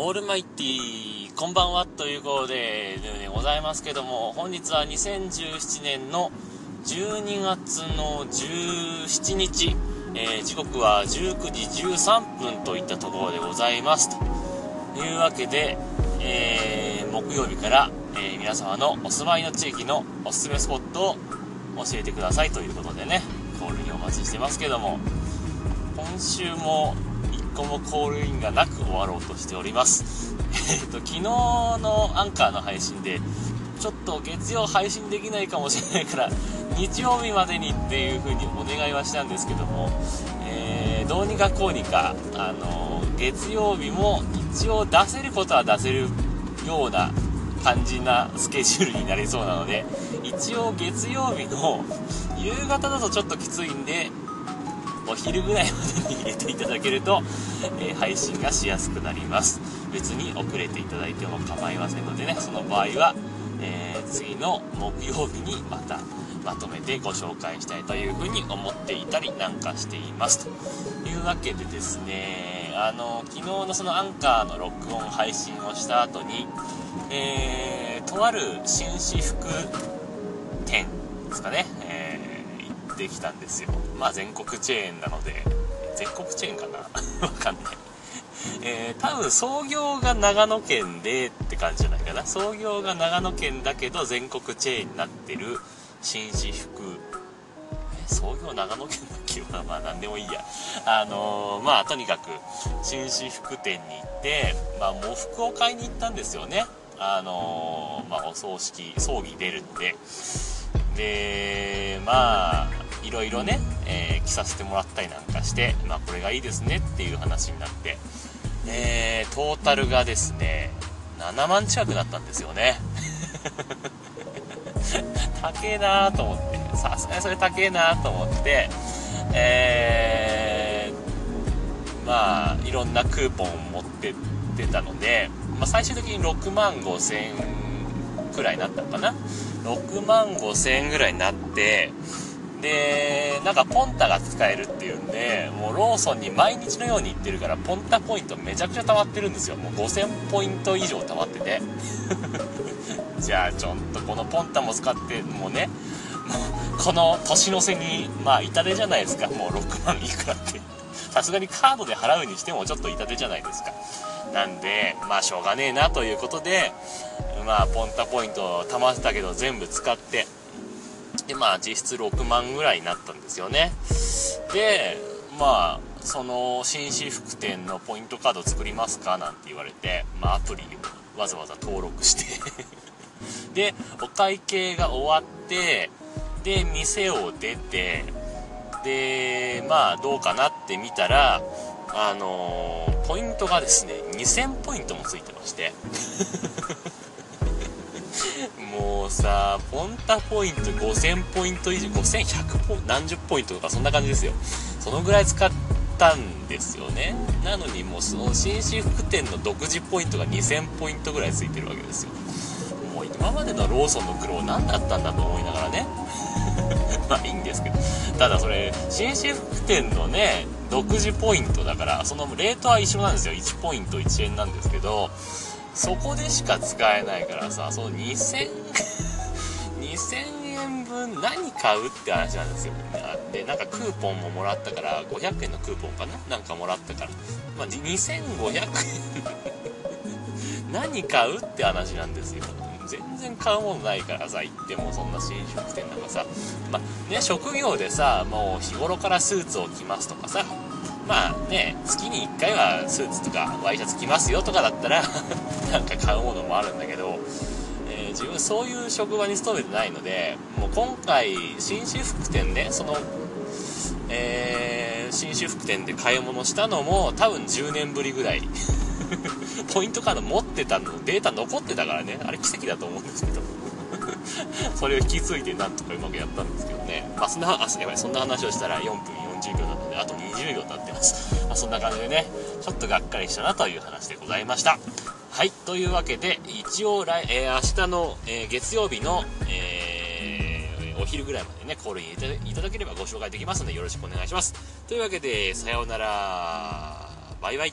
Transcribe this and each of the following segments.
オールマイティこんばんはということででございますけども本日は2017年の12月の17日、えー、時刻は19時13分といったところでございます。というわけで、えー、木曜日から、えー、皆様のお住まいの地域のおすすめスポットを教えてくださいということでねコールにお待ちしてますけども今週も個もコールインがなく終わろうとしております。えっと昨日のアンカーの配信でちょっと月曜配信できないかもしれないから日曜日までにっていう風にお願いはしたんですけども、えー、どうにかこうにか、あの月曜日も一応出せることは出せるような感じなスケジュールになりそうなので一応月曜日の夕方だとちょっときついんでお昼ぐらいまでに入れていただけると、えー、配信がしやすくなります。別に遅れていただいても構いませんのでね。その場合は、えー、次の木曜日にまたまとめてご紹介したいというふうに思っていたりなんかしています。というわけでですねあの昨日のそのアンカーの録音配信をした後にえー、とある紳士服店ですかね、ー、行ってきたんですよ。まあ全国チェーンなので。全国チェーンかな？わかんない。えー、多分創業が長野県でって感じじゃないかな。創業が長野県だけど全国チェーンになってる。紳士服創業長野県の気はまあ何でもいいや。あのー、まあとにかく紳士服店に行ってまあ喪服を買いに行ったんですよね。あのー、まあお葬式葬儀出るんででまあいろいろね、えー、着させてもらったりなんかしてまあこれがいいですねっていう話になってえー、トータルがですね7万近くなったんですよね。高えなーと思って。さすがにそれ高えなーと思ってえー、まあいろんなクーポンを持ってってたので、まあ、最終的に6万5千円くらいになったのかな。6万5千円ぐらいになってでなんかポンタが使えるっていうんでもうローソンに毎日のように行ってるからポンタポイントめちゃくちゃ溜まってるんですよ。もう5000ポイント以上溜まってて。じゃあちょっとこのポンタも使ってもうねこの年の瀬にまあ痛手じゃないですか。もう6万いくらって。さすがにカードで払うにしてもちょっと痛手じゃないですか。なんでまあしょうがねえなということでまあポンタポイントを貯まってたけど全部使ってでまあ実質6万ぐらいになったんですよね。でまあその紳士服店のポイントカード作りますか？なんて言われて、まあ、アプリをわざわざ登録して。でお会計が終わってで店を出てでまあどうかなって見たらあのー、ポイントがですね2000ポイントもついてまして。もうさポンタポイント5000ポイント以上5100ポ何十ポイントとかそんな感じですよ。そのぐらい使ったんですよね。なのにもうその紳士服店の独自ポイントが2000ポイントぐらいついてるわけですよ。もう今までのローソンの苦労何だったんだと思いながらね。まあいいんですけど。ただそれ紳士服店のね独自ポイントだからそのレートは一緒なんですよ。1ポイント1円なんですけどそこでしか使えないからさその2000 2000円分何買うって話なんですよ。でなんかクーポンももらったから500円のクーポンかな？なんかもらったから、まあ、2500円。何買うって話なんですよ。全然買うものないからさ行ってもそんな新食店なんかさ。まあね職業でさもう日頃からスーツを着ますとかさまあね月に1回はスーツとかワイシャツ着ますよとかだったら なんか買うものもあるんだけど、えー、自分そういう職場に勤めてないのでもう今回紳士服店ねそのえー、紳士服店で買い物したのも多分10年ぶりぐらい ポイントカード持ってたのデータ残ってたからねあれ奇跡だと思うんですけど それを引き継いでなんとかうまくやったんですけどね。まあそんなあやばいそんな話をしたら4分40秒なのであと20秒になってます、まあ、そんな感じでねちょっとがっかりしたなという話でございましたはいというわけで一応来、えー、明日の、えー、月曜日の、えー、お昼ぐらいまでねコールインいただければご紹介できますのでよろしくお願いしますというわけでさようならバイバイ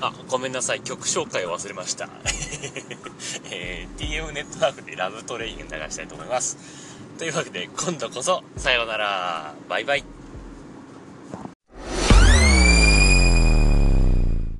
あ、ごめんなさい。曲紹介を忘れました。えー、TM ネットワークでラブトレイン流したいと思います。というわけで今度こそさようなら。バイバイ。